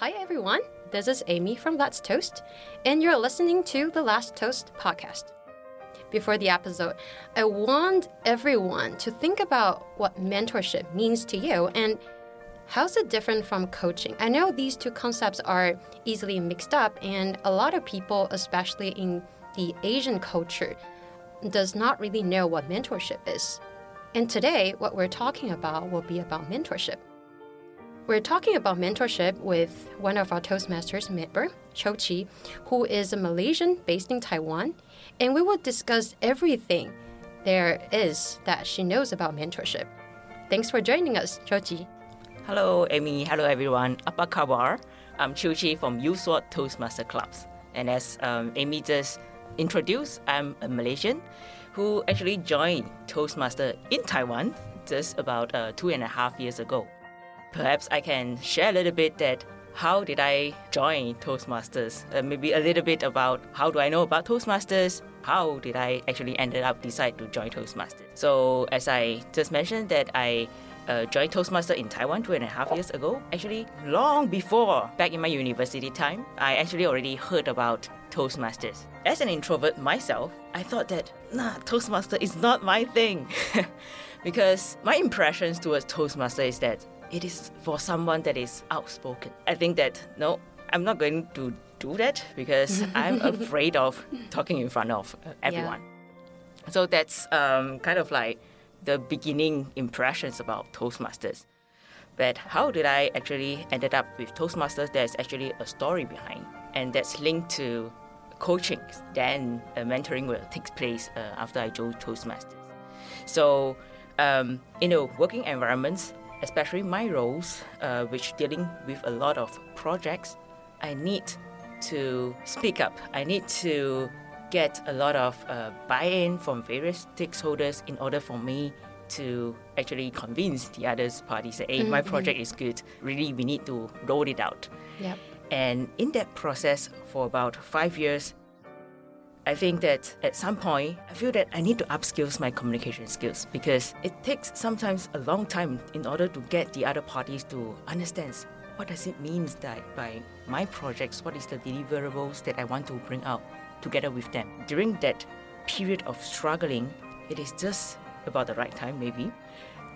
Hi, everyone. This is Amy from Let's Toast, and you're listening to the Last Toast podcast. Before the episode, I want everyone to think about what mentorship means to you and how's it different from coaching. I know these two concepts are easily mixed up, and a lot of people, especially in the Asian culture, does not really know what mentorship is. And today, what we're talking about will be about mentorship. We're talking about mentorship with one of our Toastmasters member, Cho Chi, who is a Malaysian based in Taiwan, and we will discuss everything there is that she knows about mentorship. Thanks for joining us, Cho Chi. Hello, Amy. Hello, everyone. Apa kabar? I'm Chu Chi from USWOT Toastmaster Clubs. And as um, Amy just introduced, I'm a Malaysian who actually joined Toastmaster in Taiwan just about uh, two and a half years ago. Perhaps I can share a little bit that how did I join Toastmasters? Uh, maybe a little bit about how do I know about Toastmasters? How did I actually ended up decide to join Toastmasters? So as I just mentioned that I uh, joined Toastmaster in Taiwan two and a half years ago. Actually, long before back in my university time, I actually already heard about Toastmasters. As an introvert myself, I thought that nah, Toastmaster is not my thing, because my impressions towards Toastmaster is that it is for someone that is outspoken. I think that no, I'm not going to do that because I'm afraid of talking in front of uh, everyone. Yeah. So that's um, kind of like the beginning impressions about Toastmasters. But how did I actually ended up with Toastmasters? There's actually a story behind, and that's linked to coaching. Then uh, mentoring will take place uh, after I joined Toastmasters. So um, in a working environments, especially my roles, uh, which dealing with a lot of projects, I need to speak up. I need to get a lot of uh, buy-in from various stakeholders in order for me to actually convince the other parties that, hey, mm-hmm. my project is good. Really, we need to roll it out. Yep. And in that process, for about five years, I think that at some point, I feel that I need to upskill my communication skills because it takes sometimes a long time in order to get the other parties to understand what does it mean that by my projects, what is the deliverables that I want to bring out together with them. During that period of struggling, it is just about the right time, maybe,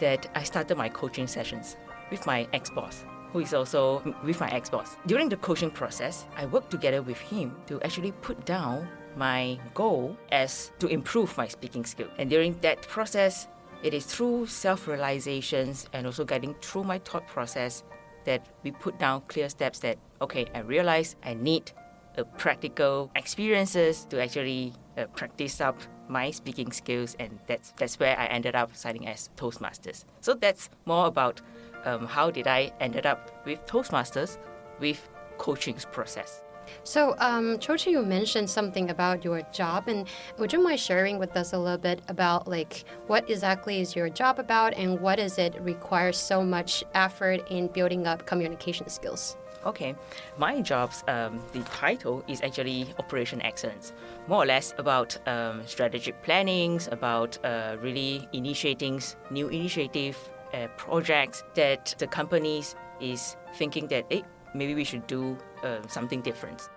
that I started my coaching sessions with my ex boss, who is also with my ex boss. During the coaching process, I worked together with him to actually put down my goal as to improve my speaking skill. And during that process, it is through self realizations and also getting through my thought process that we put down clear steps that, okay, I realize I need uh, practical experiences to actually uh, practice up my speaking skills, and that's that's where I ended up signing as Toastmasters. So that's more about um, how did I ended up with Toastmasters with coaching's process. So, um, Chochi, you mentioned something about your job, and would you mind sharing with us a little bit about like what exactly is your job about, and what does it require so much effort in building up communication skills? Okay, my job's um, the title is actually Operation Excellence, more or less about um, strategic plannings, about uh, really initiating new initiative uh, projects that the companies is thinking that hey, maybe we should do uh, something different.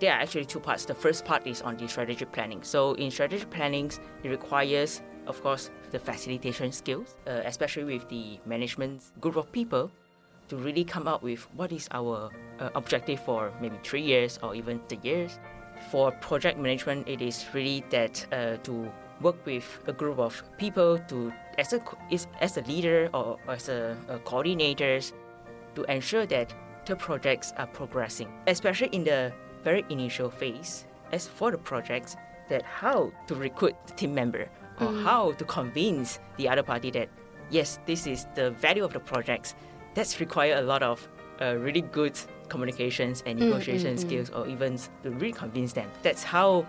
There are actually two parts. The first part is on the strategic planning. So in strategic plannings, it requires, of course, the facilitation skills, uh, especially with the management group of people to really come up with what is our uh, objective for maybe three years or even the years. For project management, it is really that uh, to work with a group of people to as a as a leader or as a, a coordinators to ensure that the projects are progressing, especially in the very initial phase. As for the projects, that how to recruit the team member or mm. how to convince the other party that yes, this is the value of the projects that's require a lot of uh, really good communications and mm, negotiation mm, mm, skills, or even to really convince them. That's how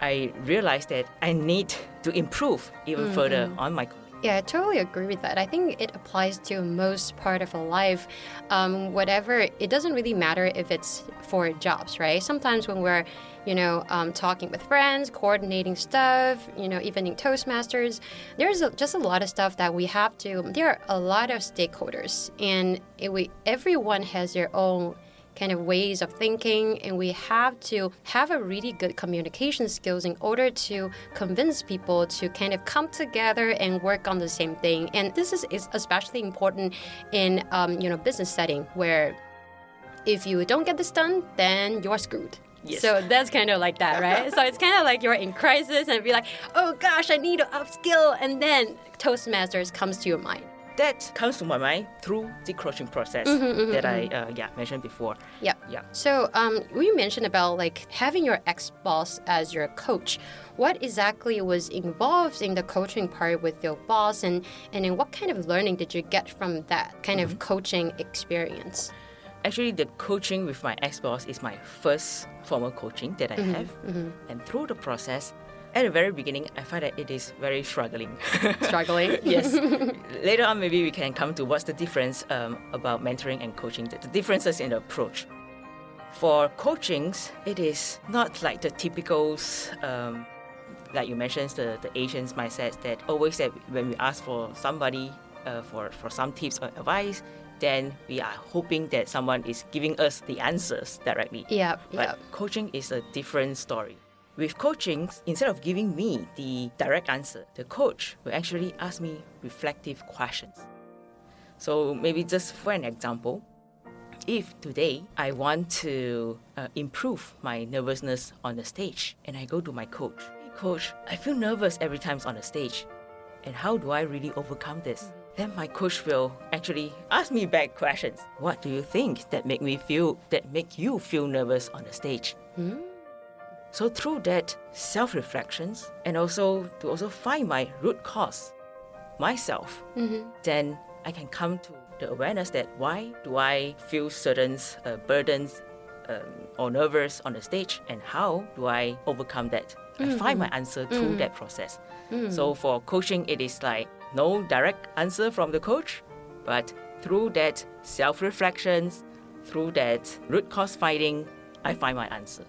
I realized that I need to improve even mm, further mm. on my yeah, I totally agree with that. I think it applies to most part of a life. Um, whatever, it doesn't really matter if it's for jobs, right? Sometimes when we're, you know, um, talking with friends, coordinating stuff, you know, even in Toastmasters, there's a, just a lot of stuff that we have to. There are a lot of stakeholders, and it, we everyone has their own kind of ways of thinking, and we have to have a really good communication skills in order to convince people to kind of come together and work on the same thing. And this is, is especially important in um, you know business setting where if you don't get this done, then you're screwed. Yes. So that's kind of like that, right? so it's kind of like you're in crisis and be like, oh gosh, I need to upskill, and then Toastmasters comes to your mind. That comes to my mind through the coaching process Mm-hmm, that I uh, yeah mentioned before. Yeah. Yeah. So um, you mentioned about like having your ex-boss as your coach. What exactly was involved in the coaching part with your boss, and and then what kind of learning did you get from that kind of coaching experience? Actually, the coaching with my ex boss is my first formal coaching that I Mm-hmm, have. And through the process, at the very beginning, I find that it is very struggling. Struggling. yes. Later on, maybe we can come to what's the difference um, about mentoring and coaching, the, the differences in the approach. For coachings, it is not like the typical, um, like you mentioned, the, the Asians mindset that always that when we ask for somebody uh, for, for some tips or advice, then we are hoping that someone is giving us the answers directly. Yeah. But Yeah. coaching is a different story. With coaching, instead of giving me the direct answer, the coach will actually ask me reflective questions. So maybe just for an example, if today I want to uh, improve my nervousness on the stage and I go to my coach, hey coach, I feel nervous every time on the stage. And how do I really overcome this? Then my coach will actually ask me back questions. What do you think that make me feel that make you feel nervous on the stage? So through that self-reflections and also to also find my root cause myself, then I can come to the awareness that why do I feel certain uh, burdens um, or nervous on the stage and how do I overcome that? I find my answer through that process. So for coaching, it is like no direct answer from the coach, but through that self-reflections, through that root cause finding, I find my answer.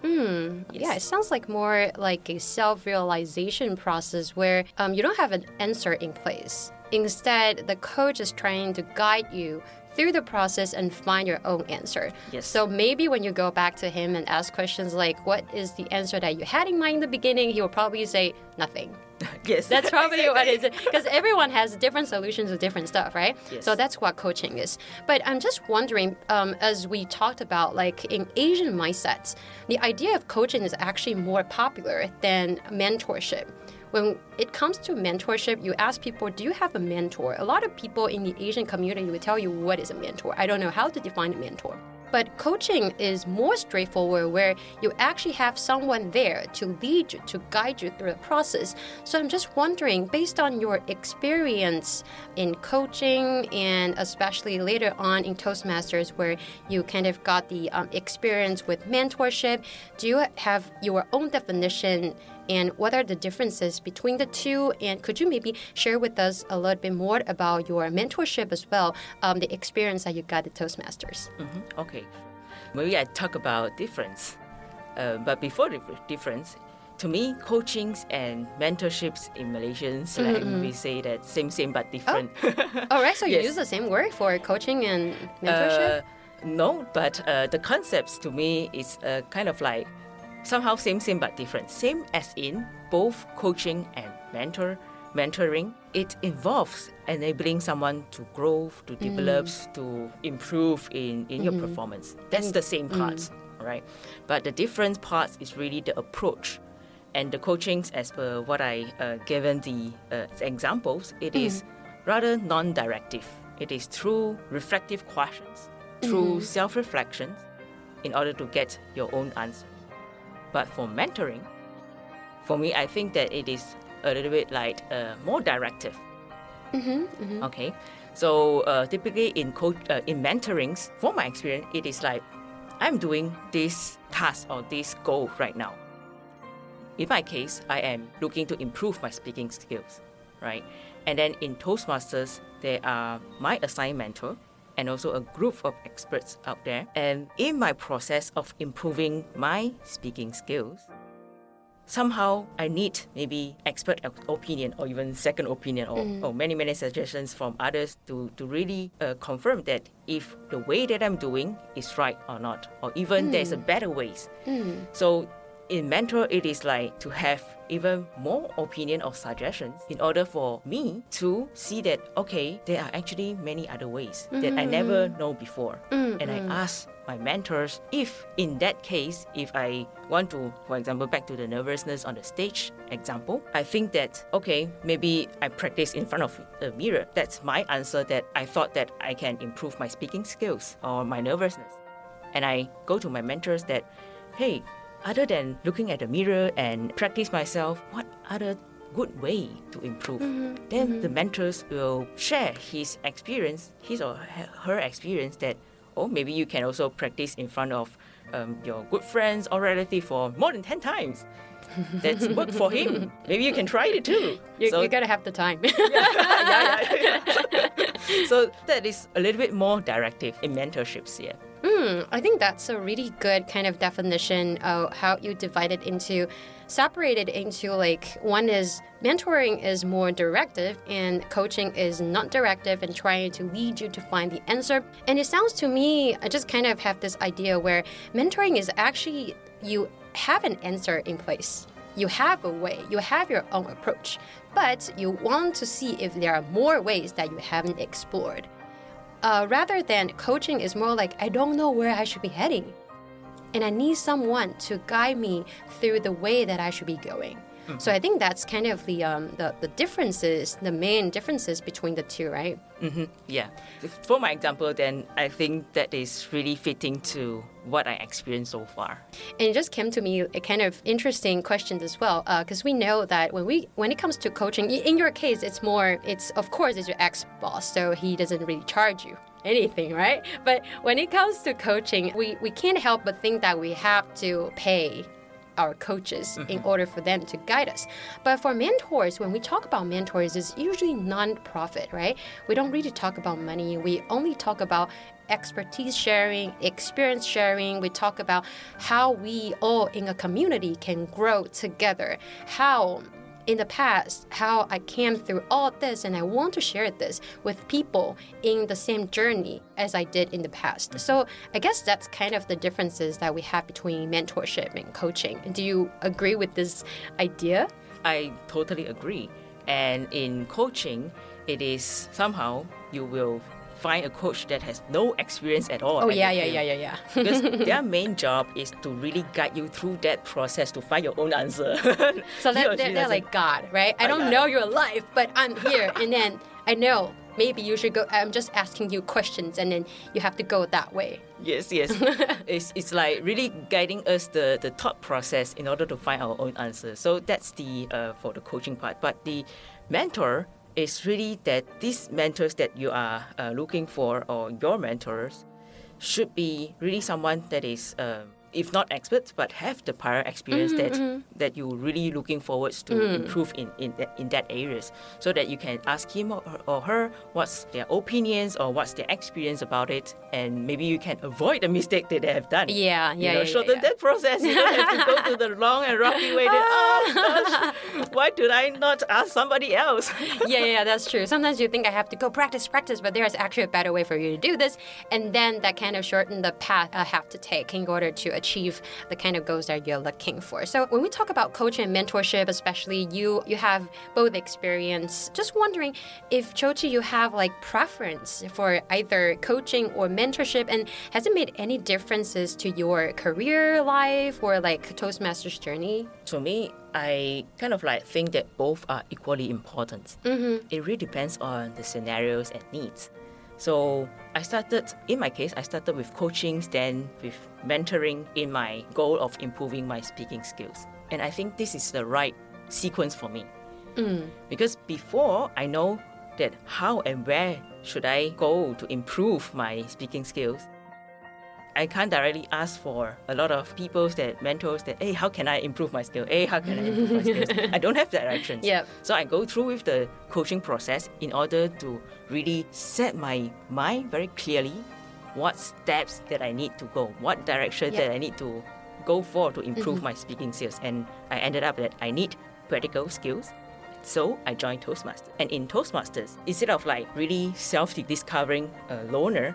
Yeah, it sounds like more like a self realization process where um, you don't have an answer in place. Instead, the coach is trying to guide you through the process and find your own answer. Yes. So maybe when you go back to him and ask questions like, What is the answer that you had in mind in the beginning? He will probably say, Nothing. yes, That's probably what it is. Because everyone has different solutions to different stuff, right? Yes. So that's what coaching is. But I'm just wondering, um, as we talked about, like in Asian mindsets, the idea of coaching is actually more popular than mentorship. When it comes to mentorship, you ask people, Do you have a mentor? A lot of people in the Asian community will tell you what is a mentor. I don't know how to define a mentor. But coaching is more straightforward where you actually have someone there to lead you, to guide you through the process. So I'm just wondering, based on your experience in coaching and especially later on in Toastmasters, where you kind of got the um, experience with mentorship, do you have your own definition and what are the differences between the two? And could you maybe share with us a little bit more about your mentorship as well, um, the experience that you got at Toastmasters? Mhm, Okay. Maybe I talk about difference. Uh, but before the difference, to me, coachings and mentorships in Malaysian slang, we say that same, same but different. All right, so you Yes. use the same word for coaching and mentorship? Uh, no, but uh, the concepts to me is uh, kind of like somehow same, same but different. Same as in both coaching and mentor, mentoring. It involves enabling someone to grow, to develop, mm. to improve in, in your mm-hmm. performance. That's mm. the same mm. parts, right? But the different parts is really the approach. And the coachings, as per what I uh, given the uh, examples, it is rather non-directive. It is through reflective questions, through mm-hmm. self-reflections, in order to get your own answers. But for mentoring, for me, I think that it is a little bit like uh, more directive. Okay, so uh, typically in coach uh, in mentorings, from my experience, it is like I'm doing this task or this goal right now. In my case, I am looking to improve my speaking skills, right? And then in Toastmasters, there are my assigned mentor and also a group of experts out there. And in my process of improving my speaking skills, somehow I need maybe expert opinion or even second opinion or, mm. or many, many suggestions from others to, to really uh, confirm that if the way that I'm doing is right or not, or even mm. there's a better ways. Mm. So in mentor, it is like to have even more opinion or suggestions in order for me to see that okay, there are actually many other ways mm-hmm. that I never mm-hmm. know before, mm-hmm. and I ask my mentors if in that case if i want to for example back to the nervousness on the stage example i think that okay maybe i practice in front of a mirror that's my answer that i thought that i can improve my speaking skills or my nervousness and i go to my mentors that hey other than looking at the mirror and practice myself what other good way to improve mm-hmm. then mm-hmm. the mentors will share his experience his or her experience that oh, maybe you can also practice in front of um, your good friends or relative for more than 10 times. That's worked for him. Maybe you can try it too. You, so, you gotta have the time. yeah, yeah, yeah. so that is a little bit more directive in mentorships here. Mm, I think that's a really good kind of definition of how you divide it into separated into like one is mentoring is more directive and coaching is not directive and trying to lead you to find the answer. And it sounds to me, I just kind of have this idea where mentoring is actually you have an answer in place. You have a way, you have your own approach, but you want to see if there are more ways that you haven't explored. Uh, rather than coaching is more like, I don't know where I should be heading and I need someone to guide me through the way that I should be going. Mm-hmm. So I think that's kind of the, um, the the differences, the main differences between the two, right? Mm-hmm. Yeah. For my example, then I think that is really fitting to what I experienced so far. And it just came to me a kind of interesting question as well, because uh, we know that when we when it comes to coaching, in your case, it's more, it's of course it's your ex boss, so he doesn't really charge you anything, right? But when it comes to coaching, we, we can't help but think that we have to pay our coaches mm-hmm. in order for them to guide us. But for mentors, when we talk about mentors, it's usually non-profit, right? We don't really talk about money. We only talk about expertise sharing, experience sharing. We talk about how we all in a community can grow together. How in the past how I came through all this and I want to share this with people in the same journey as I did in the past. So I guess that's kind of the differences that we have between mentorship and coaching. Do you agree with this idea? I totally agree. And in coaching, it is somehow you will find a coach that has no experience at all. Oh yeah, yeah, yeah, yeah, yeah, because their main job is to really guide you through that process to find your own answer. so they're, they're, they're like God, right? I don't know your life, but I'm here, and then I know maybe you should go. I'm just asking you questions, and then you have to go that way. Yes, yes. it's, it's like really guiding us the, the thought process in order to find our own answer. So that's the uh, for the coaching part. But the mentor is really that these mentors that you are uh, looking for or your mentors should be really someone that is um, if not experts, but have the prior experience mm-hmm, that mm-hmm. that you're really looking forward to mm. improve in in that, in that areas, so that you can ask him or, or, her what's their opinions or what's their experience about it, and maybe you can avoid the mistake that they have done. Yeah, yeah, you know, yeah, shorten yeah. that process. You don't have to go to the long and rocky way. That, oh gosh, why did I not ask somebody else? yeah, yeah, that's true. Sometimes you think I have to go practice, practice, but there's actually a better way for you to do this, and then that kind of shorten the path I have to take in order to achieve the kind of goals that you're looking for. So when we talk about coaching and mentorship, especially you you have both experience. Just wondering if Chochi you have like preference for either coaching or mentorship and has it made any differences to your career life or like Toastmasters journey? To me, I kind of like think that both are equally important. Mm-hmm. It really depends on the scenarios and needs. So I started, in my case, I started with coaching, then with mentoring in my goal of improving my speaking skills. And I think this is the right sequence for me. Mm. Because before I know that how and where should I go to improve my speaking skills, I can't directly ask for a lot of people that mentors that, hey, how can I improve my skill? Hey, how can I improve my skills? I don't have directions. Yep. So I go through with the coaching process in order to really set my mind very clearly what steps that I need to go, what direction yep. that I need to go for to improve mm-hmm. my speaking skills. And I ended up that I need practical skills. So I joined Toastmasters. And in Toastmasters, instead of like really self-discovering a loner,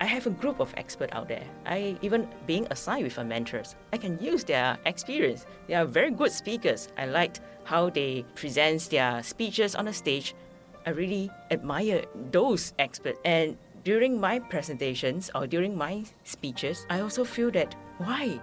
I have a group of experts out there. I even being assigned with a mentors. I can use their experience. They are very good speakers. I liked how they present their speeches on the stage. I really admire those experts. And during my presentations or during my speeches, I also feel that why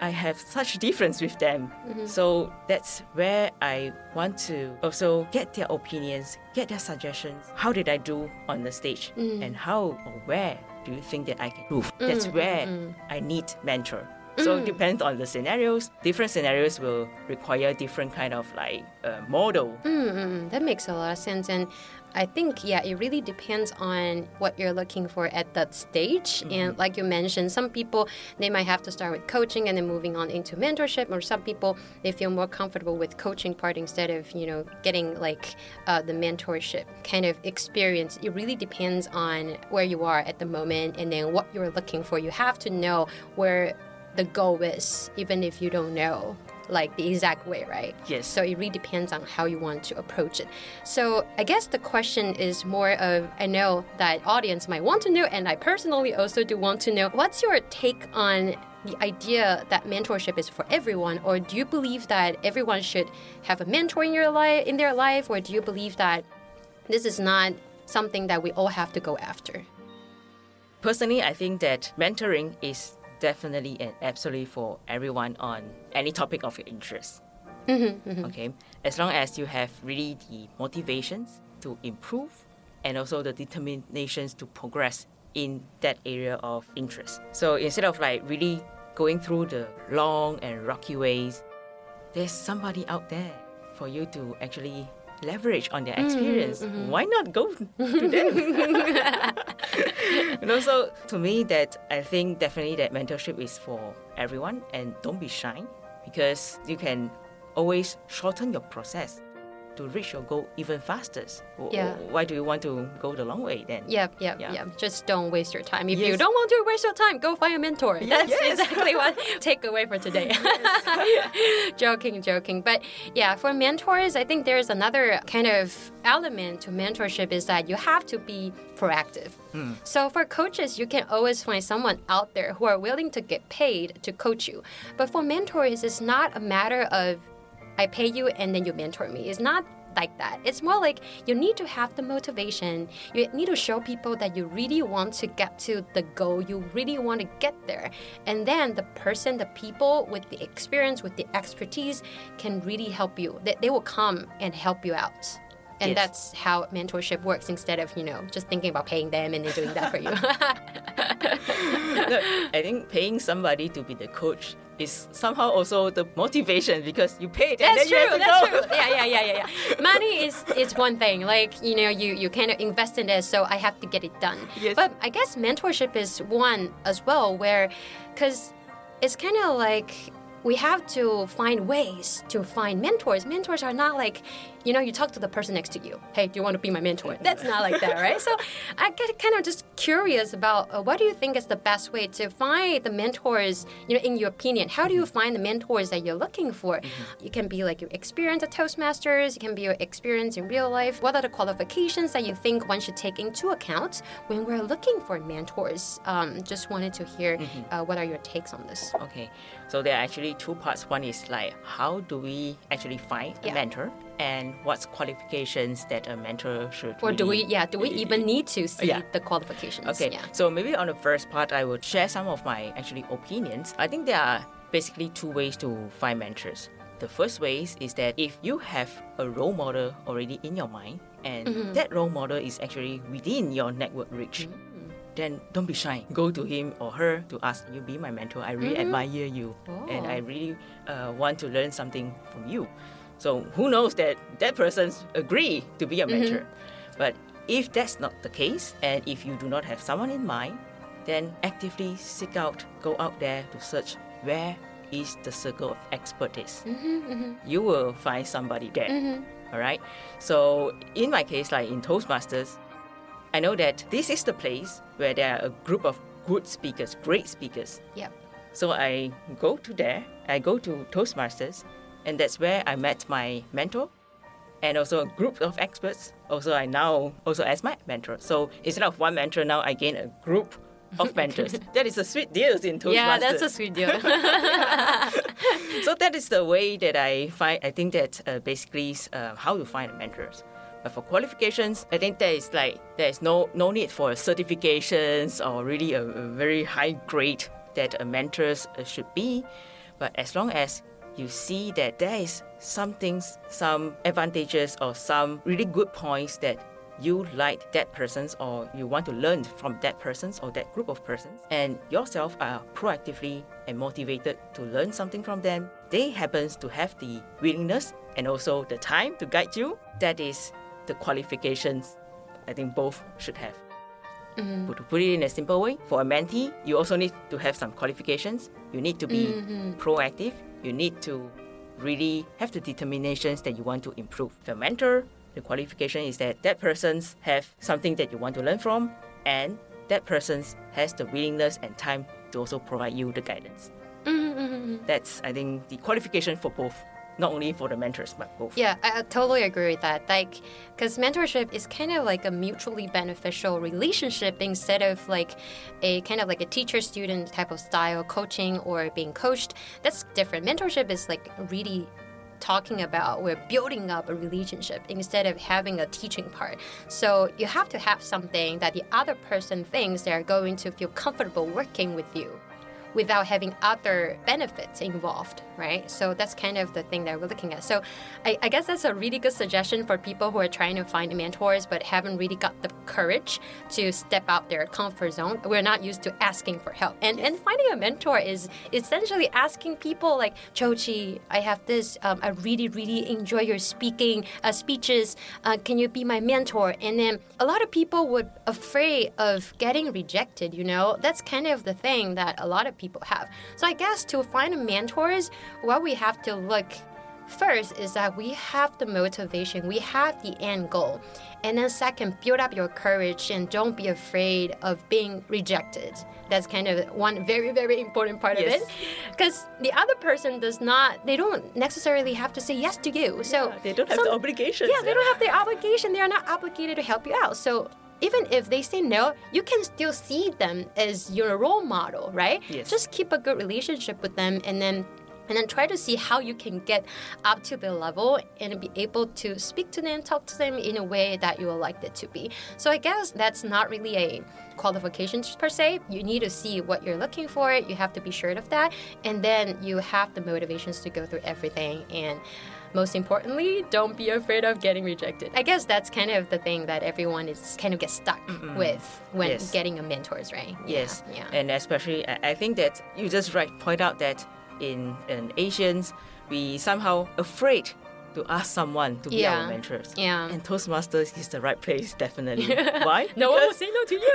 I have such difference with them. Mm-hmm. So that's where I want to also get their opinions, get their suggestions. How did I do on the stage? Mm. And how or where do you think that I can improve? Mm, that's mm, where I need mentor. So it depends on the scenarios. Different scenarios will require different kind of like uh, model. Mm, that makes a lot of sense. And I think, yeah, it really depends on what you're looking for at that stage. And like you mentioned, some people, they might have to start with coaching and then moving on into mentorship, or some people, they feel more comfortable with coaching part instead of, you know, getting like uh, the mentorship kind of experience. It really depends on where you are at the moment and then what you're looking for. You have to know where the goal is, even if you don't know like the exact way, right? Yes. So it really depends on how you want to approach it. So I guess the question is more of I know that audience might want to know, and I personally also do want to know what's your take on the idea that mentorship is for everyone, or do you believe that everyone should have a mentor in your life in their life, or do you believe that this is not something that we all have to go after? Personally, I think that mentoring is definitely and absolutely for everyone on any topic of your interest. Mm-hmm, mm-hmm. Okay, as long as you have really the motivations to improve and also the determinations to progress in that area of interest. So instead of like really going through the long and rocky ways, there's somebody out there for you to actually leverage on their mm-hmm, experience. Mm-hmm. Why not go to them? and also to me that I think definitely that mentorship is for everyone and don't be shy because you can always shorten your process to reach your goal even faster. Yeah. Why do you want to go the long way then? Yep, yep, Yeah. yep. Just don't waste your time. If you don't want to waste your time, go find a mentor. That's yes. exactly what takeaway for today. joking, joking. But yeah, for mentors, I think there's another kind of element to mentorship is that you have to be proactive. Hmm. So for coaches, you can always find someone out there who are willing to get paid to coach you. But for mentors, it's not a matter of I pay you and then you mentor me. It's not like that. It's more like you need to have the motivation. You need to show people that you really want to get to the goal. You really want to get there. And then the person, the people with the experience, with the expertise can really help you. They, they will come and help you out. And Yes. that's how mentorship works instead of, you know, just thinking about paying them and then doing that for you. No, I think paying somebody to be the coach is somehow also the motivation because you paid and That's then you true. have to That's go. true. Yeah, yeah, yeah, yeah, yeah. Money is is one thing. Like you know, you you kind of invest in this, so I have to get it done. Yes. But I guess mentorship is one as well, where, because it's kind of like we have to find ways to find mentors. Mentors are not like, you know, you talk to the person next to you. Hey, do you want to be my mentor? That's not like that, right? So I get kind of just curious about uh, what do you think is the best way to find the mentors, you know, in your opinion? How do you find the mentors that you're looking for? You can be like your experience at Toastmasters, it can be your experience in real life. What are the qualifications that you think one should take into account when we're looking for mentors? Um, just wanted to hear uh, what are your takes on this? Okay, so there are actually two parts. One is like how do we actually find a Yeah. mentor, and what qualifications that a mentor should. Or do we, yeah, do we even need to see Yeah. the qualifications? Okay, Yeah. so maybe on the first part, I would share some of my actually opinions. I think there are basically two ways to find mentors. The first way is that if you have a role model already in your mind, and Mm-hmm. that role model is actually within your network reach, Mm. then don't be shy. Go to him or her to ask you be my mentor. I really admire you, and Oh. I really uh, want to learn something from you. So who knows that that person agree to be a mm-hmm. mentor. But if that's not the case, and if you do not have someone in mind, then actively seek out, go out there to search where is the circle of expertise. Mm-hmm, mm-hmm. You will find somebody there. All right. So in my case, like in Toastmasters, I know that this is the place where there are a group of good speakers, great speakers. Yep. So I go to there, I go to Toastmasters, and that's where I met my mentor and also a group of experts. Also, I now also as my mentor. So instead of one mentor, now I gain a group of mentors. that is a sweet deal in Toastmasters. Yeah, that's a sweet deal. so that is the way that I find. I think that uh, basically uh, how to find mentors. But for qualifications, I think there is like there is no no need for certifications or really a, a very high grade that a mentors uh, should be. But as long as you see that there is some things, some advantages or some really good points that you like that person's or you want to learn from that person's or that group of persons. And yourself are proactively and motivated to learn something from them. They happens to have the willingness and also the time to guide you. That is the qualifications i think both should have. Mm-hmm. but to put it in a simple way. For a mentee you also need to have some qualifications. You need to be Mm-hmm. proactive you need to really have the determinations that you want to improve. The mentor the qualification is that that person's have something that you want to learn from and that person's has the willingness and time to also provide you the guidance. Mm-hmm, that's i think the qualification for both not only for the mentors but both Yeah, I, totally agree with that. Like, because mentorship is kind of like a mutually beneficial relationship instead of like a kind of like a teacher student type of style coaching or being coached. That's different. Mentorship is like really talking about we're building up a relationship instead of having a teaching part so you have to have something that the other person thinks they're going to feel comfortable working with you without having other benefits involved, right? So that's kind of the thing that we're looking at. So I, I, guess that's a really good suggestion for people who are trying to find mentors but haven't really got the courage to step out their comfort zone. We're not used to asking for help. And and finding a mentor is essentially asking people like, Chochi, I have this, um, I really, really enjoy your speaking uh, speeches. Uh, can you be my mentor? And then a lot of people would afraid of getting rejected, you know? That's kind of the thing that a lot of people have. So I guess to find mentors, what we have to look first is that we have the motivation, we have the end goal. And then second, build up your courage and don't be afraid of being rejected. That's kind of one very, very important part Yes. of it. Because the other person does not, they don't necessarily have to say yes to you. So they don't have some- the obligations yeah, they don't have the obligation. They are not obligated to help you out. So even if they say no, you can still see them as your role model, right? Yes. Just keep a good relationship with them and then and then try to see how you can get up to their level and be able to speak to them, talk to them in a way that you would like it to be. So I guess that's not really a qualifications per se. You need to see what you're looking for. You have to be sure of that. And then you have the motivations to go through everything and most importantly, don't be afraid of getting rejected. I guess that's kind of the thing that everyone is kind of gets stuck mm-hmm. with when Yes. getting a mentors, right? Yes, Yeah. and especially I think that you just right point out that in, in Asians we somehow afraid to ask someone to be Yeah. our mentors. Yeah. And Toastmasters is the right place, definitely. Why? no one will say no to you.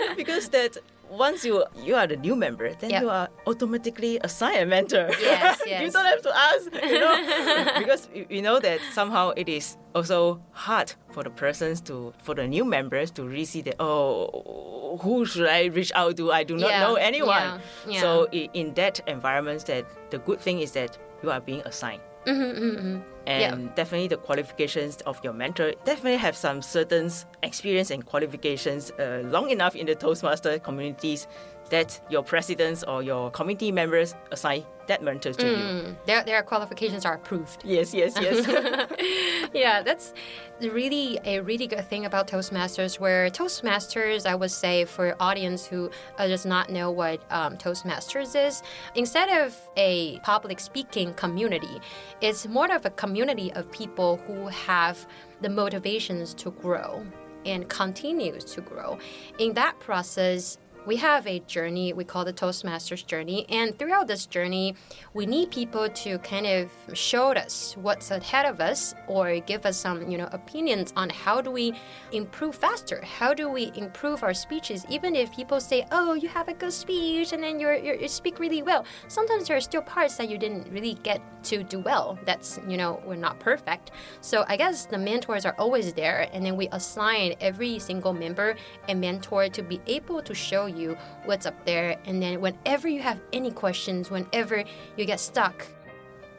because that once you you are the new member, then Yep. you are automatically assigned a mentor. Yes, you don't have to ask, you know, because you, you know that somehow it is also hard for the persons to for the new members to really see that oh who should I reach out to? I do not Yeah, know anyone. yeah, yeah. So in that environment, that the good thing is that you are being assigned. Mm-hmm, And definitely the qualifications of your mentor definitely have some certain experience and qualifications uh, long enough in the Toastmaster communities that your presidents or your committee members assign that mentor to you. Mm, their, their qualifications are approved. Yes, yes, yes. yeah, that's really a really good thing about Toastmasters. Where Toastmasters, I would say, for audience who uh, does not know what um, Toastmasters is, instead of a public speaking community, it's more of a community of people who have the motivations to grow and continues to grow. In that process, we have a journey we call the toastmasters journey and throughout this journey we need people to kind of show us what's ahead of us or give us some you know opinions on how do we improve faster how do we improve our speeches even if people say oh you have a good speech and then you're, you're, you speak really well. Sometimes there are still parts that you didn't really get to do well. That's you know we're not perfect. So i guess the mentors are always there and then we assign every single member a mentor to be able to show you what's up there. And then whenever you have any questions, whenever you get stuck,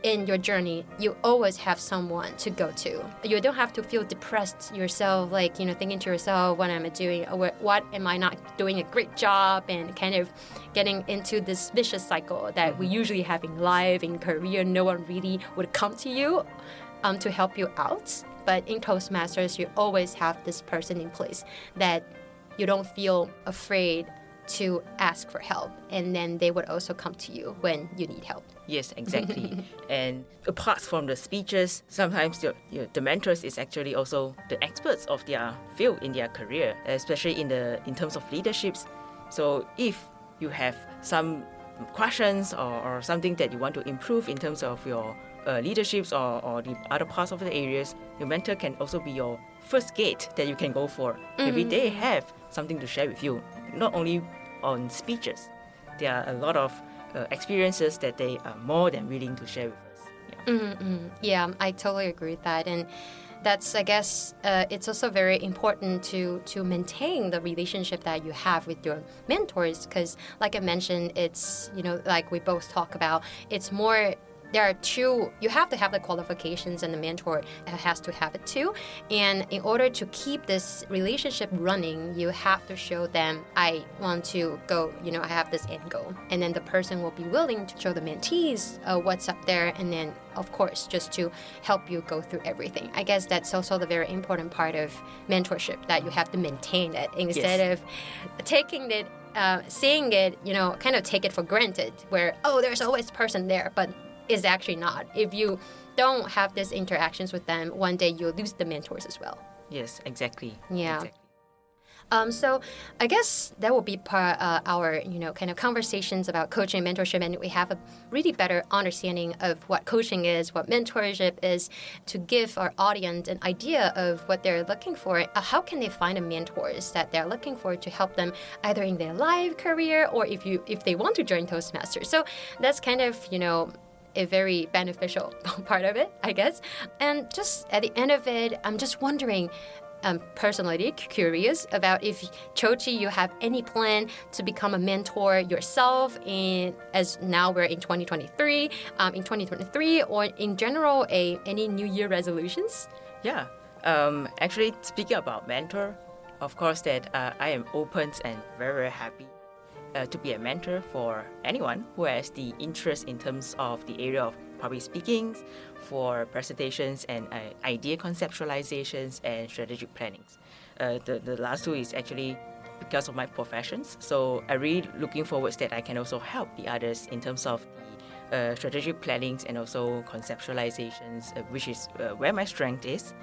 in your journey, you always have someone to go to. You don't have to feel depressed yourself, like, you know, thinking to yourself, what am I doing? What am I not doing a great job? And kind of getting into this vicious cycle that we usually have in life, in career. No one really would come to you um, to help you out. But in Toastmasters, you always have this person in place that you don't feel afraid to ask for help and then they would also come to you when you need help. Yes exactly. And apart from the speeches sometimes the, the mentors is actually also the experts of their field in their career especially in the in terms of leaderships. So if you have some questions or, or something that you want to improve in terms of your uh, leaderships or, or the other parts of the areas your mentor can also be your first gate that you can go for. Mm-hmm. maybe they have something to share with you. Not only on speeches. There are a lot of uh, experiences that they are more than willing to share with us. Yeah, mm-hmm. yeah I totally agree with that. And that's I guess uh, it's also very important to to maintain the relationship that you have with your mentors because like I mentioned it's you know like we both talk about it's more there are two you have to have the qualifications and the mentor has to have it too. And in order to keep this relationship running you have to show them i want to go you know i have this end goal. And then the person will be willing to show the mentees uh, what's up there. And then of course just to help you go through everything. I guess that's also the very important part of mentorship that you have to maintain it. Instead yes. of taking it uh, seeing it, you know, kind of take it for granted, where, oh, there's always a person there, but is actually not. If you don't have these interactions with them, one day you'll lose the mentors as well. Yes, exactly. Yeah. Exactly. Um, so I guess that will be part uh, our you know kind of conversations about coaching and mentorship, and we have a really better understanding of what coaching is, what mentorship is, to give our audience an idea of what they're looking for. Uh, how can they find the mentors that they're looking for to help them either in their life career or if you if they want to join Toastmasters. So that's kind of you know a very beneficial part of it, I guess. And just at the end of it, I'm just wondering. I'm personally curious about if Chochi, you have any plan to become a mentor yourself in as now we're in 2023, um, in 2023, or in general, a any New Year resolutions? Yeah, um, actually, speaking about mentor, of course, that uh, I am open and very very happy uh, to be a mentor for anyone who has the interest in terms of the area of public speaking, for presentations and uh, idea conceptualizations and strategic plannings. Uh, the, the last two is actually because of my professions. So I really looking forward that I can also help the others in terms of the uh, strategic plannings and also conceptualizations, uh, which is uh, where my strength is.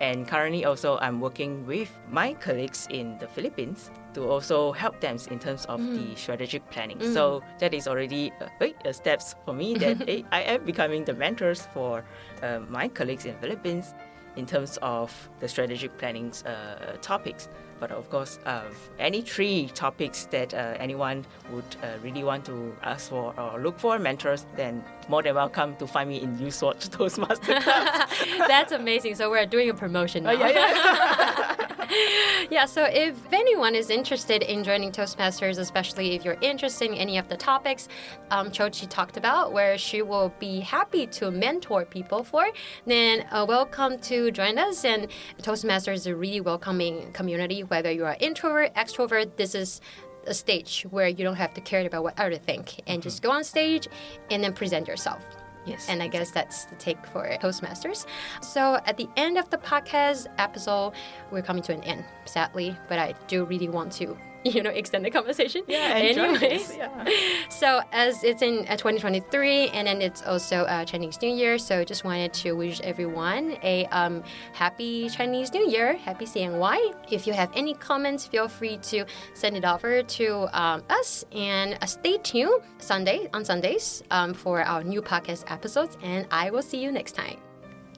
And currently, also, I'm working with my colleagues in the Philippines to also help them in terms of mm. the strategic planning. Mm. So that is already a, a steps for me that I am becoming the mentors for uh, my colleagues in Philippines in terms of the strategic planning uh, topics. But of course, uh, any three topics that uh, anyone would uh, really want to ask for or look for mentors, then more than welcome to find me in USWOT Toastmaster class. That's amazing. So we're doing a promotion now. yeah, yeah. yeah, so if anyone is interested in joining Toastmasters, especially if you're interested in any of the topics um, Chochi talked about, where she will be happy to mentor people for, then uh, welcome to join us. And Toastmasters is a really welcoming community, whether you are introvert, extrovert, this is a stage where you don't have to care about what others think and just go on stage and then present yourself. Yes. And I guess that's the take for Toastmasters. So at the end of the podcast episode, we're coming to an end, sadly, but I do really want to you know extend the conversation. Yeah. Anyways, yeah. so as it's in uh, 2023, and then it's also uh, Chinese New Year, so just wanted to wish everyone a um, happy Chinese New Year, happy CNY. If you have any comments, feel free to send it over to um, us, and uh, stay tuned Sunday on Sundays um, for our new podcast episodes, and I will see you next time.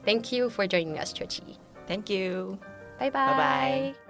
Thank you for joining us, Chochi. Thank you. Bye bye. Bye bye.